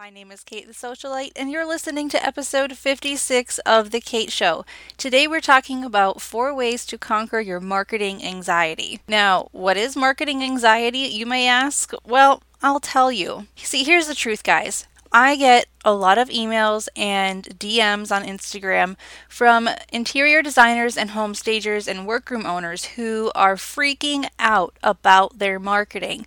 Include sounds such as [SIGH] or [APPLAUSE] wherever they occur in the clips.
My name is Kate the Socialite, and you're listening to episode 56 of The Kate Show. Today we're talking about four ways to conquer your marketing anxiety. Now, what is marketing anxiety, you may ask? Well, I'll tell you. See, here's the truth, guys. I get a lot of emails and DMs on Instagram from interior designers and home stagers and workroom owners who are freaking out about their marketing.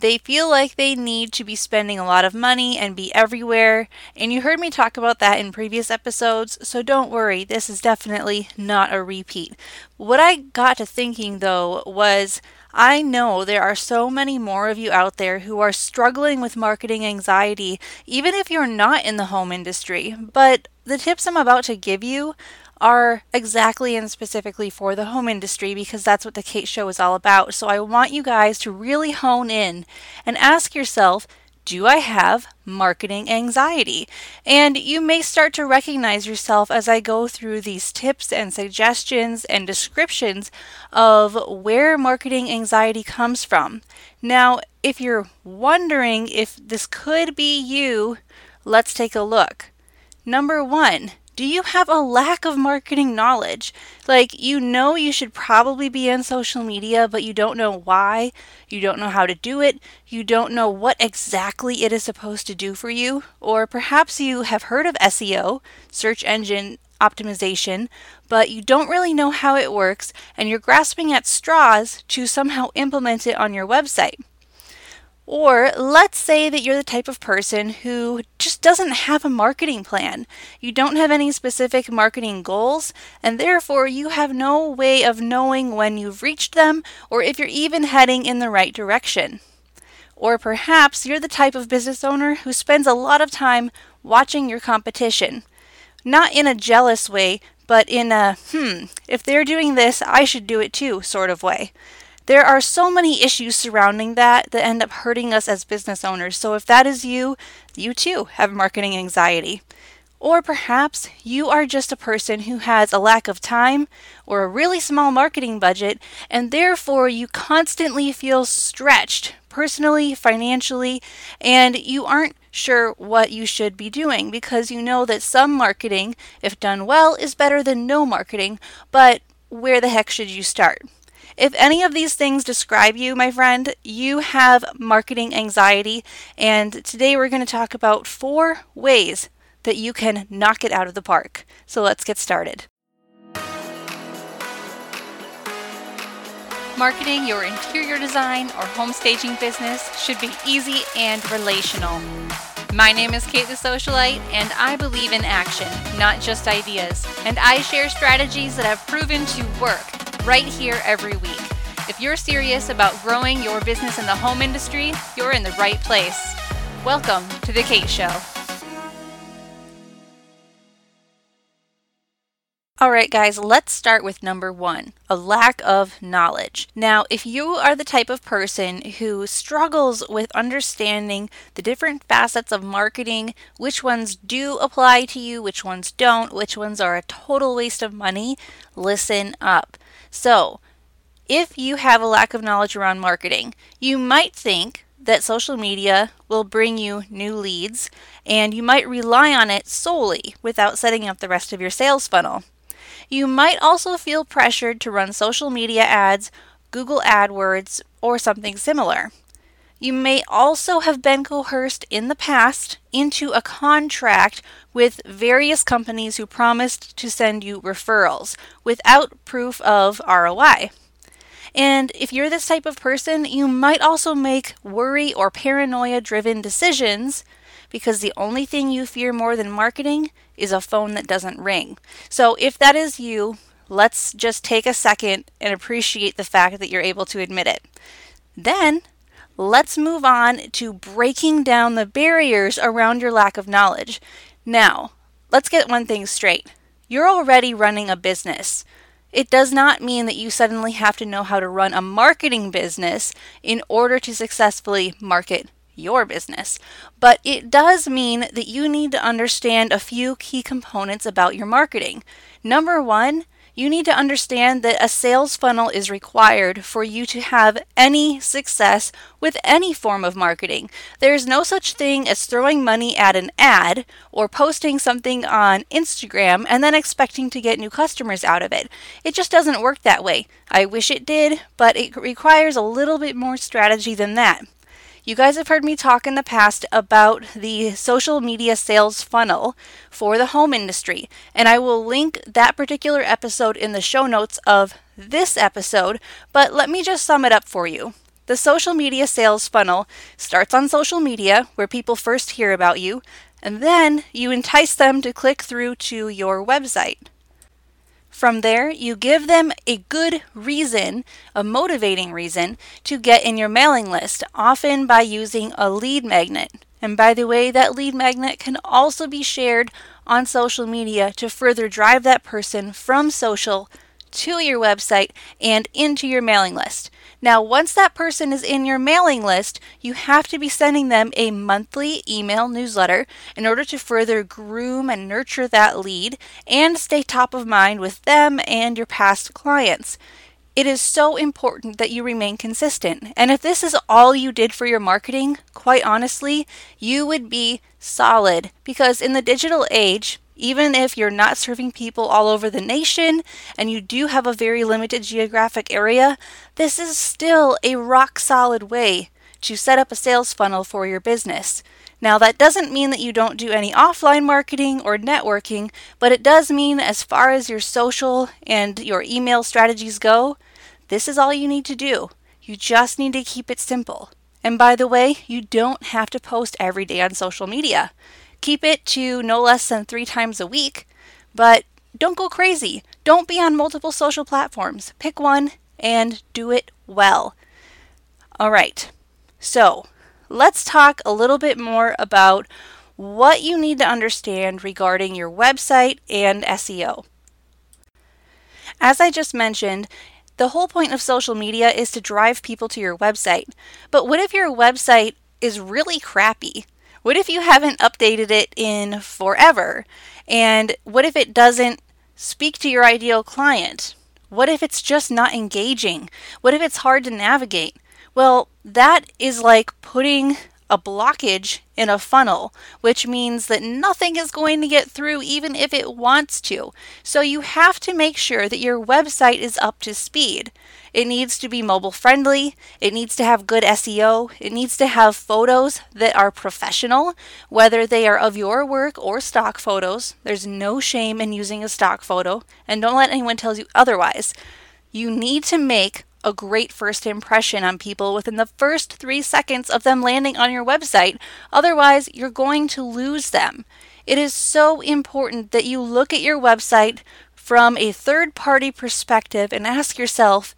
They feel like they need to be spending a lot of money and be everywhere, and you heard me talk about that in previous episodes, so don't worry, this is definitely not a repeat. What I got to thinking though was I know there are so many more of you out there who are struggling with marketing anxiety, even if you're not in the home industry, but the tips I'm about to give you are exactly and specifically for the home industry because that's what the Kate Show is all about. So I want you guys to really hone in and ask yourself, do I have marketing anxiety? And you may start to recognize yourself as I go through these tips and suggestions and descriptions of where marketing anxiety comes from. Now, if you're wondering if this could be you, let's take a look. Number one, do you have a lack of marketing knowledge? Like, you know, you should probably be on social media, but you don't know why, you don't know how to do it, you don't know what exactly it is supposed to do for you, or perhaps you have heard of SEO, search engine optimization, but you don't really know how it works and you're grasping at straws to somehow implement it on your website. Or let's say that you're the type of person who just doesn't have a marketing plan. You don't have any specific marketing goals, and therefore you have no way of knowing when you've reached them or if you're even heading in the right direction. Or perhaps you're the type of business owner who spends a lot of time watching your competition. Not in a jealous way, but in a, hmm, if they're doing this, I should do it too sort of way. There are so many issues surrounding that that end up hurting us as business owners. So if that is you, you too have marketing anxiety. Or perhaps you are just a person who has a lack of time or a really small marketing budget, and therefore you constantly feel stretched personally, financially, and you aren't sure what you should be doing because you know that some marketing, if done well, is better than no marketing, but where the heck should you start? If any of these things describe you, my friend, you have marketing anxiety. And today we're going to talk about four ways that you can knock it out of the park. So let's get started. Marketing your interior design or home staging business should be easy and relational. My name is Kate the Socialite, and I believe in action, not just ideas. And I share strategies that have proven to work right here every week. If you're serious about growing your business in the home industry, you're in the right place. Welcome to The Kate Show. All right, guys, let's start with number one a lack of knowledge. Now, if you are the type of person who struggles with understanding the different facets of marketing, which ones do apply to you, which ones don't, which ones are a total waste of money, listen up. So, if you have a lack of knowledge around marketing, you might think that social media will bring you new leads and you might rely on it solely without setting up the rest of your sales funnel. You might also feel pressured to run social media ads, Google AdWords, or something similar. You may also have been coerced in the past into a contract with various companies who promised to send you referrals without proof of ROI. And if you're this type of person, you might also make worry or paranoia driven decisions because the only thing you fear more than marketing is a phone that doesn't ring. So if that is you, let's just take a second and appreciate the fact that you're able to admit it. Then let's move on to breaking down the barriers around your lack of knowledge. Now, let's get one thing straight. You're already running a business. It does not mean that you suddenly have to know how to run a marketing business in order to successfully market your business. But it does mean that you need to understand a few key components about your marketing. Number one, you need to understand that a sales funnel is required for you to have any success with any form of marketing. There's no such thing as throwing money at an ad or posting something on Instagram and then expecting to get new customers out of it. It just doesn't work that way. I wish it did, but it requires a little bit more strategy than that. You guys have heard me talk in the past about the social media sales funnel for the home industry, and I will link that particular episode in the show notes of this episode, but let me just sum it up for you. The social media sales funnel starts on social media, where people first hear about you, and then you entice them to click through to your website. From there, you give them a good reason, a motivating reason, to get in your mailing list, often by using a lead magnet. And by the way, that lead magnet can also be shared on social media to further drive that person from social to your website and into your mailing list. Now, once that person is in your mailing list, you have to be sending them a monthly email newsletter in order to further groom and nurture that lead and stay top of mind with them and your past clients. It is so important that you remain consistent. And if this is all you did for your marketing, quite honestly, you would be solid because in the digital age, even if you're not serving people all over the nation and you do have a very limited geographic area, this is still a rock solid way to set up a sales funnel for your business. Now, that doesn't mean that you don't do any offline marketing or networking, but it does mean as far as your social and your email strategies go, this is all you need to do. You just need to keep it simple. And by the way, you don't have to post every day on social media. Keep it to no less than three times a week, but don't go crazy. Don't be on multiple social platforms. Pick one and do it well. All right, so let's talk a little bit more about what you need to understand regarding your website and SEO. As I just mentioned, the whole point of social media is to drive people to your website. But what if your website is really crappy? What if you haven't updated it in forever? And what if it doesn't speak to your ideal client? What if it's just not engaging? What if it's hard to navigate? Well, that is like putting a blockage in a funnel, which means that nothing is going to get through even if it wants to. So you have to make sure that your website is up to speed. It needs to be mobile friendly. It needs to have good SEO. It needs to have photos that are professional, whether they are of your work or stock photos. There's no shame in using a stock photo, and don't let anyone tell you otherwise. You need to make a great first impression on people within the first three seconds of them landing on your website. Otherwise, you're going to lose them. It is so important that you look at your website from a third party perspective and ask yourself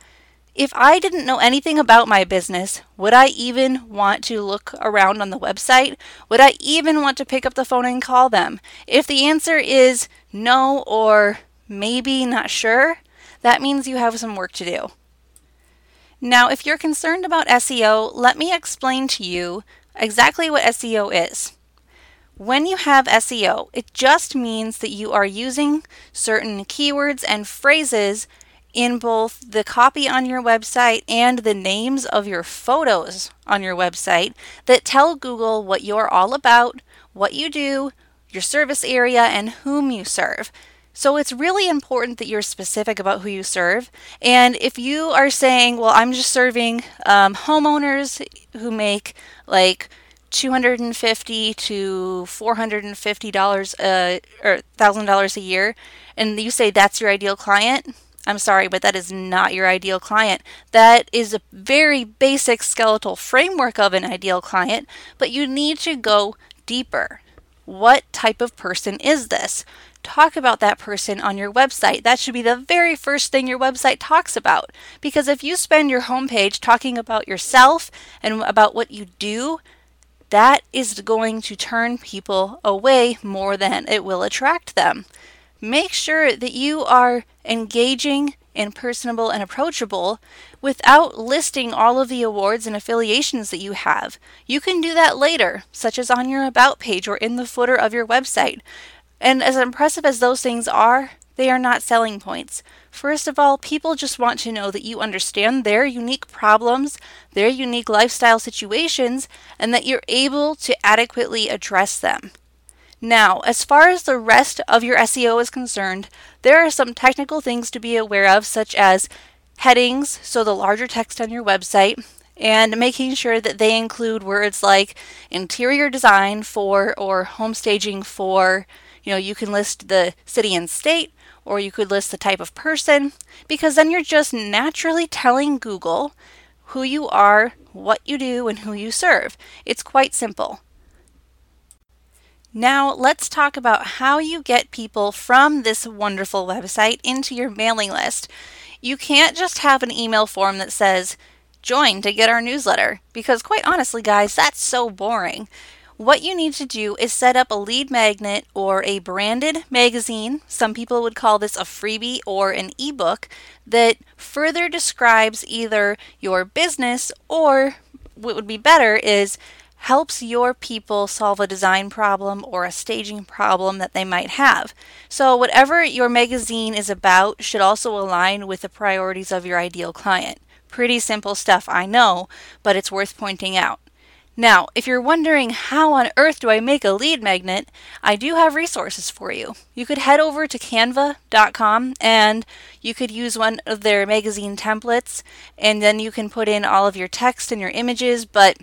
if I didn't know anything about my business, would I even want to look around on the website? Would I even want to pick up the phone and call them? If the answer is no or maybe not sure, that means you have some work to do. Now, if you're concerned about SEO, let me explain to you exactly what SEO is. When you have SEO, it just means that you are using certain keywords and phrases in both the copy on your website and the names of your photos on your website that tell Google what you're all about, what you do, your service area, and whom you serve. So it's really important that you're specific about who you serve. And if you are saying, well, I'm just serving um, homeowners who make like 250 to 450 dollars uh, or thousand dollars a year, and you say that's your ideal client, I'm sorry, but that is not your ideal client. That is a very basic skeletal framework of an ideal client, but you need to go deeper. What type of person is this? Talk about that person on your website. That should be the very first thing your website talks about. Because if you spend your homepage talking about yourself and about what you do, that is going to turn people away more than it will attract them. Make sure that you are engaging and personable and approachable without listing all of the awards and affiliations that you have. You can do that later, such as on your About page or in the footer of your website. And as impressive as those things are, They are not selling points. First of all, people just want to know that you understand their unique problems, their unique lifestyle situations, and that you're able to adequately address them. Now, as far as the rest of your SEO is concerned, there are some technical things to be aware of, such as headings, so the larger text on your website, and making sure that they include words like interior design for or home staging for. You know, you can list the city and state, or you could list the type of person, because then you're just naturally telling Google who you are, what you do, and who you serve. It's quite simple. Now, let's talk about how you get people from this wonderful website into your mailing list. You can't just have an email form that says, join to get our newsletter, because quite honestly, guys, that's so boring. What you need to do is set up a lead magnet or a branded magazine. Some people would call this a freebie or an ebook that further describes either your business or what would be better is helps your people solve a design problem or a staging problem that they might have. So, whatever your magazine is about should also align with the priorities of your ideal client. Pretty simple stuff, I know, but it's worth pointing out. Now, if you're wondering how on earth do I make a lead magnet, I do have resources for you. You could head over to canva.com and you could use one of their magazine templates and then you can put in all of your text and your images, but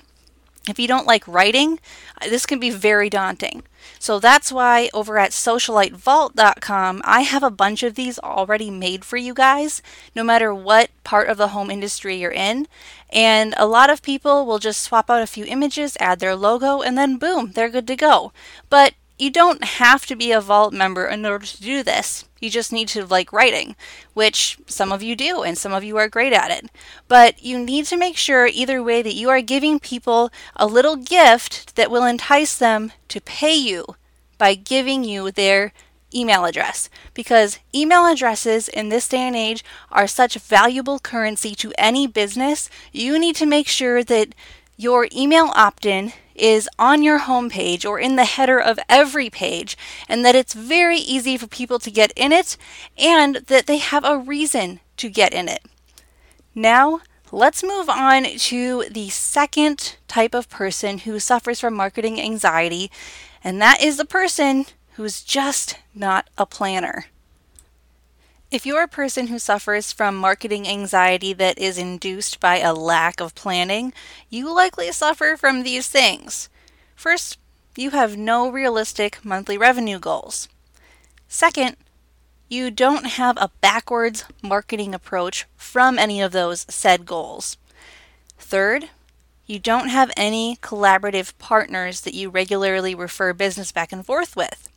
if you don't like writing, this can be very daunting. So that's why over at socialitevault.com, I have a bunch of these already made for you guys, no matter what part of the home industry you're in. And a lot of people will just swap out a few images, add their logo, and then boom, they're good to go. But you don't have to be a Vault member in order to do this. You just need to like writing, which some of you do and some of you are great at it. But you need to make sure either way that you are giving people a little gift that will entice them to pay you by giving you their email address because email addresses in this day and age are such valuable currency to any business. You need to make sure that your email opt in is on your homepage or in the header of every page, and that it's very easy for people to get in it and that they have a reason to get in it. Now, let's move on to the second type of person who suffers from marketing anxiety, and that is the person who's just not a planner. If you're a person who suffers from marketing anxiety that is induced by a lack of planning, you likely suffer from these things. First, you have no realistic monthly revenue goals. Second, you don't have a backwards marketing approach from any of those said goals. Third, you don't have any collaborative partners that you regularly refer business back and forth with.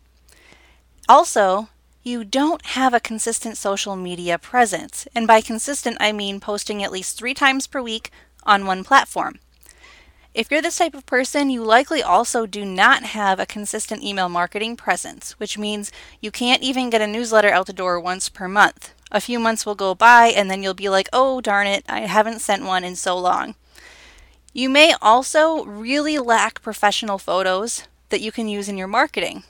Also, you don't have a consistent social media presence. And by consistent, I mean posting at least three times per week on one platform. If you're this type of person, you likely also do not have a consistent email marketing presence, which means you can't even get a newsletter out the door once per month. A few months will go by, and then you'll be like, oh, darn it, I haven't sent one in so long. You may also really lack professional photos that you can use in your marketing.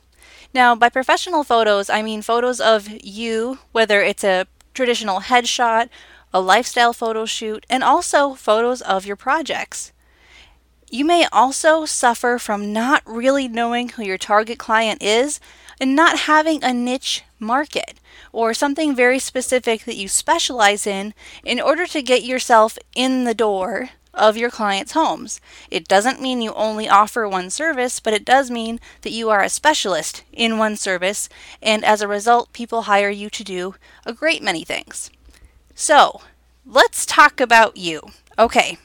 Now, by professional photos, I mean photos of you, whether it's a traditional headshot, a lifestyle photo shoot, and also photos of your projects. You may also suffer from not really knowing who your target client is and not having a niche market or something very specific that you specialize in in order to get yourself in the door of your clients' homes. It doesn't mean you only offer one service, but it does mean that you are a specialist in one service, and as a result, people hire you to do a great many things. So, let's talk about you. Okay,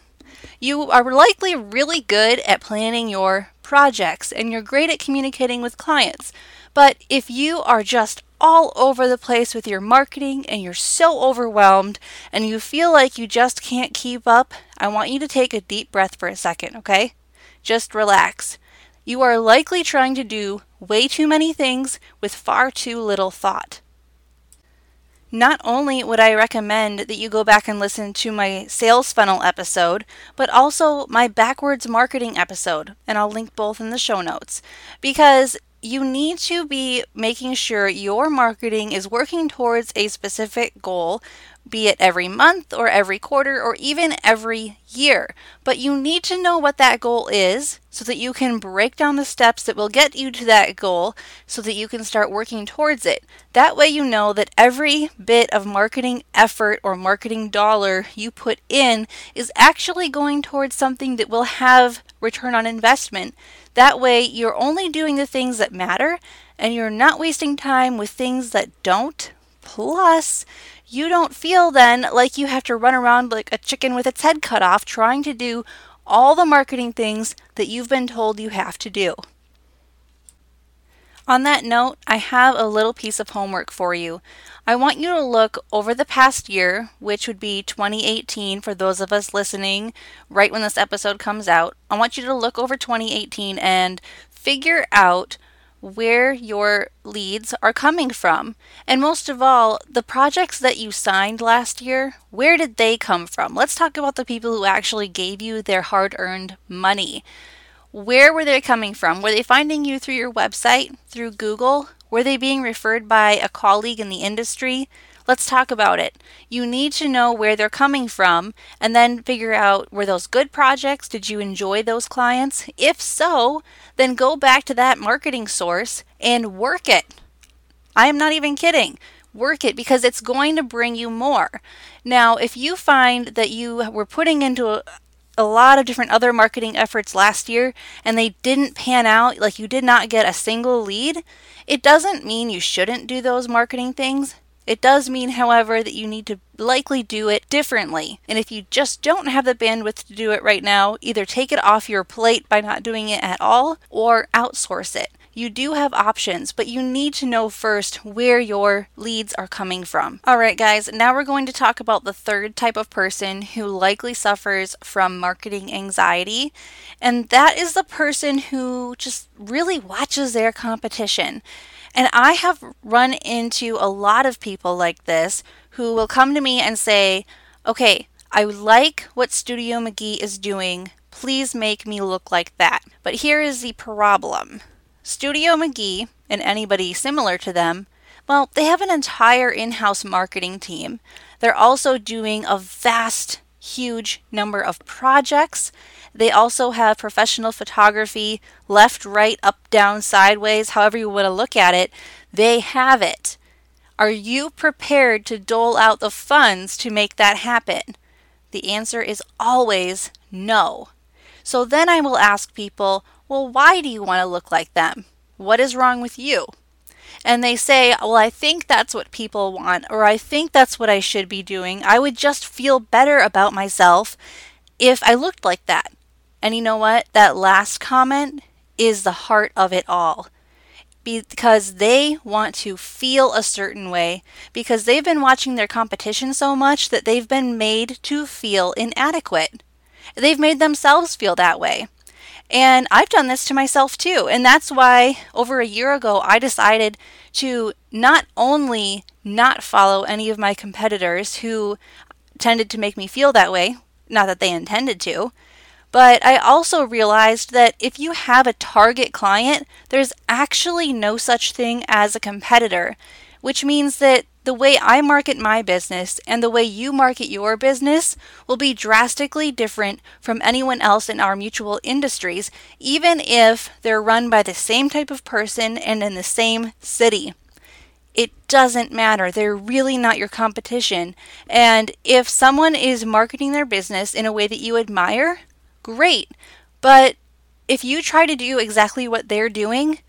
you are likely really good at planning your projects and you're great at communicating with clients. But if you are just all over the place with your marketing and you're so overwhelmed and you feel like you just can't keep up, I want you to take a deep breath for a second, okay? Just relax. You are likely trying to do way too many things with far too little thought. Not only would I recommend that you go back and listen to my sales funnel episode, but also my backwards marketing episode, and I'll link both in the show notes, because you need to be making sure your marketing is working towards a specific goal, be it every month or every quarter or even every year. But you need to know what that goal is so that you can break down the steps that will get you to that goal so that you can start working towards it. That way, you know that every bit of marketing effort or marketing dollar you put in is actually going towards something that will have return on investment. That way, you're only doing the things that matter and you're not wasting time with things that don't. Plus, you don't feel then like you have to run around like a chicken with its head cut off trying to do all the marketing things that you've been told you have to do. On that note, I have a little piece of homework for you. I want you to look over the past year, which would be 2018 for those of us listening right when this episode comes out. I want you to look over 2018 and figure out where your leads are coming from. And most of all, the projects that you signed last year, where did they come from? Let's talk about the people who actually gave you their hard earned money. Where were they coming from? Were they finding you through your website, through Google? Were they being referred by a colleague in the industry? Let's talk about it. You need to know where they're coming from and then figure out were those good projects? Did you enjoy those clients? If so, then go back to that marketing source and work it. I am not even kidding. Work it because it's going to bring you more. Now, if you find that you were putting into a, a lot of different other marketing efforts last year and they didn't pan out, like you did not get a single lead, it doesn't mean you shouldn't do those marketing things. It does mean, however, that you need to likely do it differently. And if you just don't have the bandwidth to do it right now, either take it off your plate by not doing it at all or outsource it. You do have options, but you need to know first where your leads are coming from. All right, guys, now we're going to talk about the third type of person who likely suffers from marketing anxiety, and that is the person who just really watches their competition. And I have run into a lot of people like this who will come to me and say, okay, I like what Studio McGee is doing. Please make me look like that. But here is the problem Studio McGee and anybody similar to them, well, they have an entire in house marketing team. They're also doing a vast, huge number of projects they also have professional photography, left, right, up, down, sideways, however you want to look at it. They have it. Are you prepared to dole out the funds to make that happen? The answer is always no. So then I will ask people, well, why do you want to look like them? What is wrong with you? And they say, well, I think that's what people want, or I think that's what I should be doing. I would just feel better about myself if I looked like that. And you know what? That last comment is the heart of it all. Because they want to feel a certain way, because they've been watching their competition so much that they've been made to feel inadequate. They've made themselves feel that way. And I've done this to myself too. And that's why over a year ago, I decided to not only not follow any of my competitors who tended to make me feel that way, not that they intended to, but I also realized that if you have a target client, there's actually no such thing as a competitor, which means that the way I market my business and the way you market your business will be drastically different from anyone else in our mutual industries, even if they're run by the same type of person and in the same city. It doesn't matter. They're really not your competition. And if someone is marketing their business in a way that you admire, great. But if you try to do exactly what they're doing,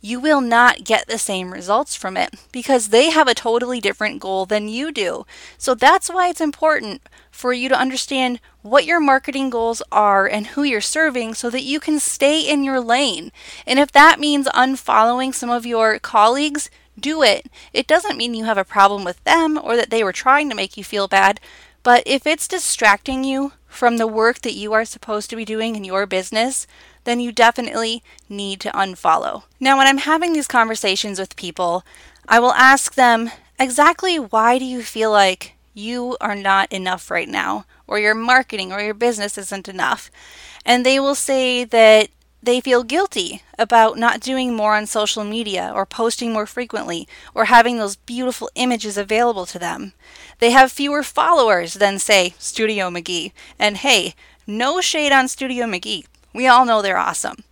you will not get the same results from it because they have a totally different goal than you do. So that's why it's important for you to understand what your marketing goals are and who you're serving so that you can stay in your lane. And if that means unfollowing some of your colleagues, do it. It doesn't mean you have a problem with them or that they were trying to make you feel bad, but if it's distracting you from the work that you are supposed to be doing in your business, then you definitely need to unfollow. Now, when I'm having these conversations with people, I will ask them exactly why do you feel like you are not enough right now, or your marketing or your business isn't enough? And they will say that they feel guilty about not doing more on social media or posting more frequently or having those beautiful images available to them. They have fewer followers than, say, Studio McGee. And hey, no shade on Studio McGee. We all know they're awesome.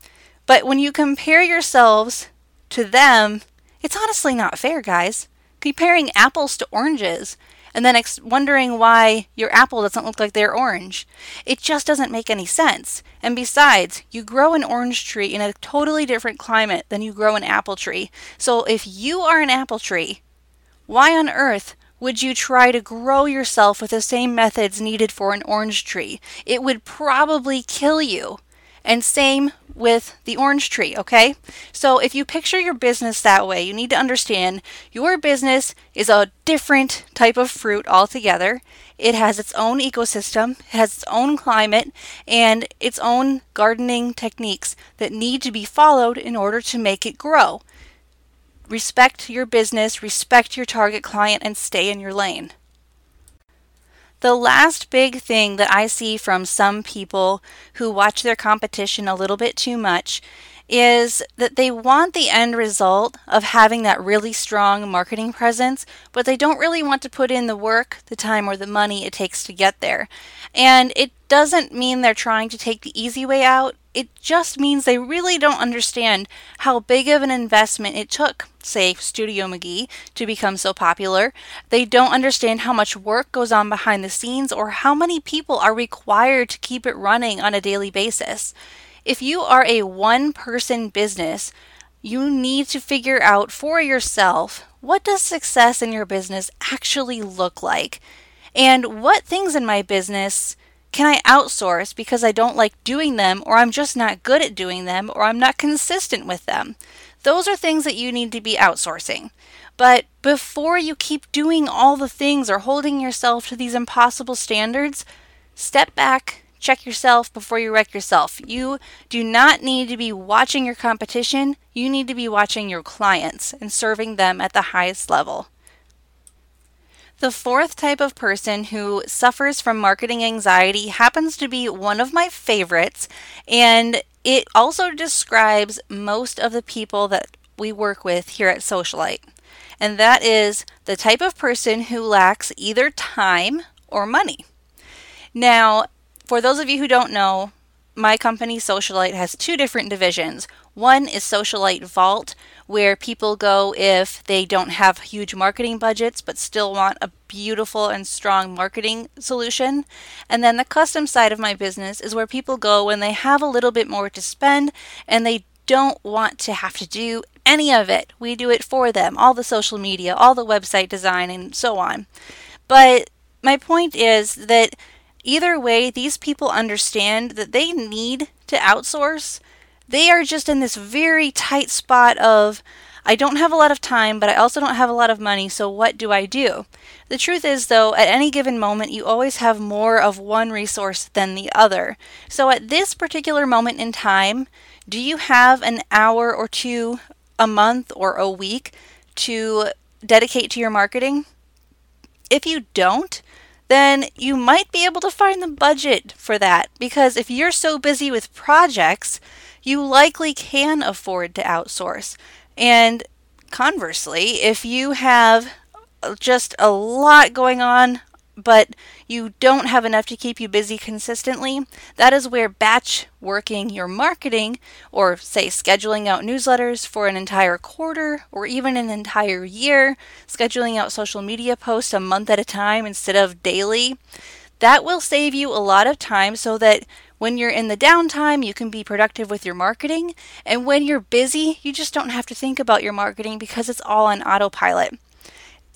But when you compare yourselves to them, it's honestly not fair, guys. Comparing apples to oranges and then ex- wondering why your apple doesn't look like their orange. It just doesn't make any sense. And besides, you grow an orange tree in a totally different climate than you grow an apple tree. So if you are an apple tree, why on earth would you try to grow yourself with the same methods needed for an orange tree? It would probably kill you. And same with the orange tree, okay? So if you picture your business that way, you need to understand your business is a different type of fruit altogether. It has its own ecosystem, it has its own climate, and its own gardening techniques that need to be followed in order to make it grow. Respect your business, respect your target client, and stay in your lane. The last big thing that I see from some people who watch their competition a little bit too much is that they want the end result of having that really strong marketing presence, but they don't really want to put in the work, the time, or the money it takes to get there. And it doesn't mean they're trying to take the easy way out. It just means they really don't understand how big of an investment it took, say, Studio McGee, to become so popular. They don't understand how much work goes on behind the scenes or how many people are required to keep it running on a daily basis. If you are a one person business, you need to figure out for yourself what does success in your business actually look like? And what things in my business can I outsource because I don't like doing them, or I'm just not good at doing them, or I'm not consistent with them? Those are things that you need to be outsourcing. But before you keep doing all the things or holding yourself to these impossible standards, step back, check yourself before you wreck yourself. You do not need to be watching your competition, you need to be watching your clients and serving them at the highest level. The fourth type of person who suffers from marketing anxiety happens to be one of my favorites, and it also describes most of the people that we work with here at Socialite. And that is the type of person who lacks either time or money. Now, for those of you who don't know, my company Socialite has two different divisions. One is Socialite Vault, where people go if they don't have huge marketing budgets but still want a beautiful and strong marketing solution. And then the custom side of my business is where people go when they have a little bit more to spend and they don't want to have to do any of it. We do it for them, all the social media, all the website design, and so on. But my point is that either way, these people understand that they need to outsource they are just in this very tight spot of, I don't have a lot of time, but I also don't have a lot of money, so what do I do? The truth is, though, at any given moment, you always have more of one resource than the other. So at this particular moment in time, do you have an hour or two a month or a week to dedicate to your marketing? If you don't, then you might be able to find the budget for that because if you're so busy with projects, you likely can afford to outsource. And conversely, if you have just a lot going on, but you don't have enough to keep you busy consistently, that is where batch working your marketing, or say scheduling out newsletters for an entire quarter or even an entire year, scheduling out social media posts a month at a time instead of daily, that will save you a lot of time so that when you're in the downtime, you can be productive with your marketing. And when you're busy, you just don't have to think about your marketing because it's all on autopilot.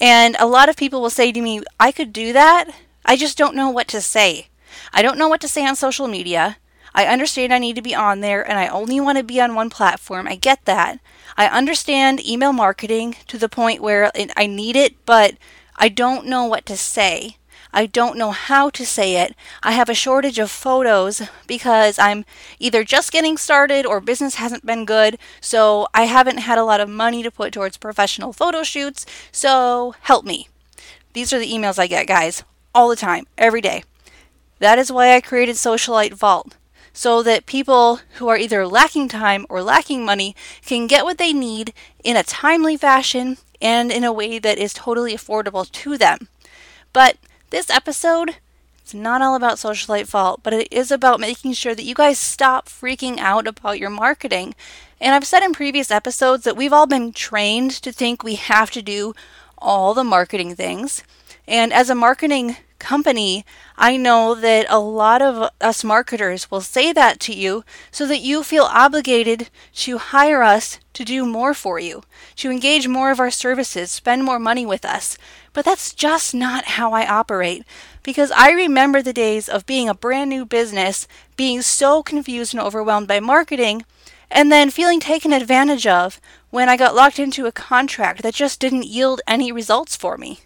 And a lot of people will say to me, I could do that. I just don't know what to say. I don't know what to say on social media. I understand I need to be on there and I only want to be on one platform. I get that. I understand email marketing to the point where I need it, but I don't know what to say. I don't know how to say it. I have a shortage of photos because I'm either just getting started or business hasn't been good, so I haven't had a lot of money to put towards professional photo shoots, so help me. These are the emails I get, guys, all the time, every day. That is why I created Socialite Vault. so that people who are either lacking time or lacking money can get what they need in a timely fashion and in a way that is totally affordable to them. But this episode, it's not all about Socialite Vault, but it is about making sure that you guys stop freaking out about your marketing. And I've said in previous episodes that we've all been trained to think we have to do all the marketing things. And as a marketing company, I know that a lot of us marketers will say that to you so that you feel obligated to hire us to do more for you, to engage more of our services, spend more money with us. But that's just not how I operate because I remember the days of being a brand new business, being so confused and overwhelmed by marketing, and then feeling taken advantage of when I got locked into a contract that just didn't yield any results for me.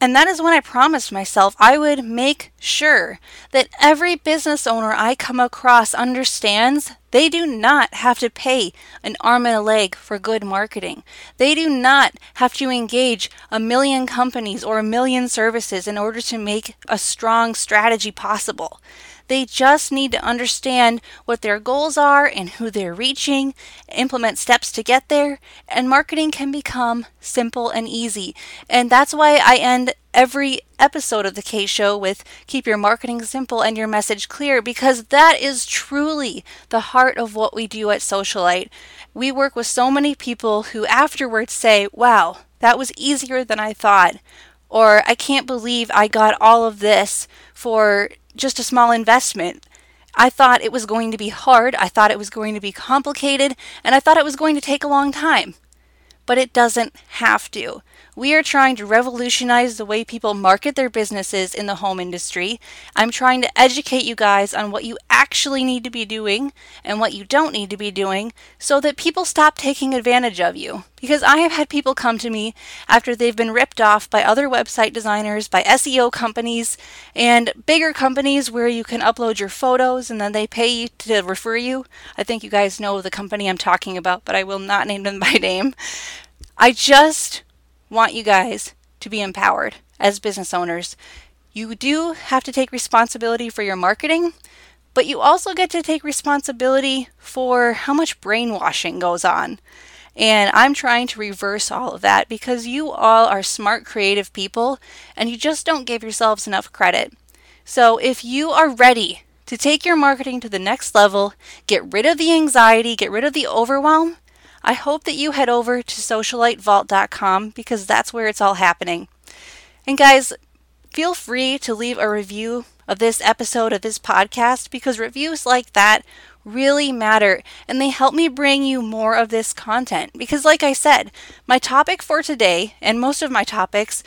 And that is when I promised myself I would make sure that every business owner I come across understands they do not have to pay an arm and a leg for good marketing. They do not have to engage a million companies or a million services in order to make a strong strategy possible. They just need to understand what their goals are and who they're reaching, implement steps to get there, and marketing can become simple and easy. And that's why I end every episode of the Kate Show with keep your marketing simple and your message clear because that is truly the heart of what we do at Socialite. We work with so many people who afterwards say, wow, that was easier than I thought. Or I can't believe I got all of this for just a small investment. I thought it was going to be hard, I thought it was going to be complicated, and I thought it was going to take a long time. But it doesn't have to. We are trying to revolutionize the way people market their businesses in the home industry. I'm trying to educate you guys on what you actually need to be doing and what you don't need to be doing so that people stop taking advantage of you. Because I have had people come to me after they've been ripped off by other website designers, by SEO companies, and bigger companies where you can upload your photos and then they pay you to refer you. I think you guys know the company I'm talking about, but I will not name them [LAUGHS] by name. I just want you guys to be empowered as business owners. You do have to take responsibility for your marketing, but you also get to take responsibility for how much brainwashing goes on. And I'm trying to reverse all of that because you all are smart, creative people and you just don't give yourselves enough credit. So if you are ready to take your marketing to the next level, get rid of the anxiety, get rid of the overwhelm, I hope that you head over to socialitevault.com because that's where it's all happening. And guys, feel free to leave a review of this episode of this podcast because reviews like that really matter and they help me bring you more of this content. Because, like I said, my topic for today and most of my topics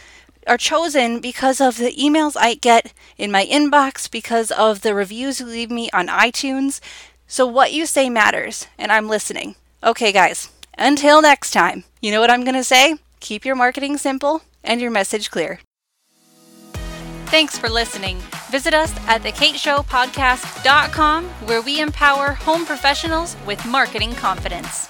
are chosen because of the emails I get in my inbox, because of the reviews you leave me on iTunes. So, what you say matters, and I'm listening. Okay, guys, until next time, you know what I'm going to say? Keep your marketing simple and your message clear. Thanks for listening. Visit us at thekateshowpodcast.com where we empower home professionals with marketing confidence.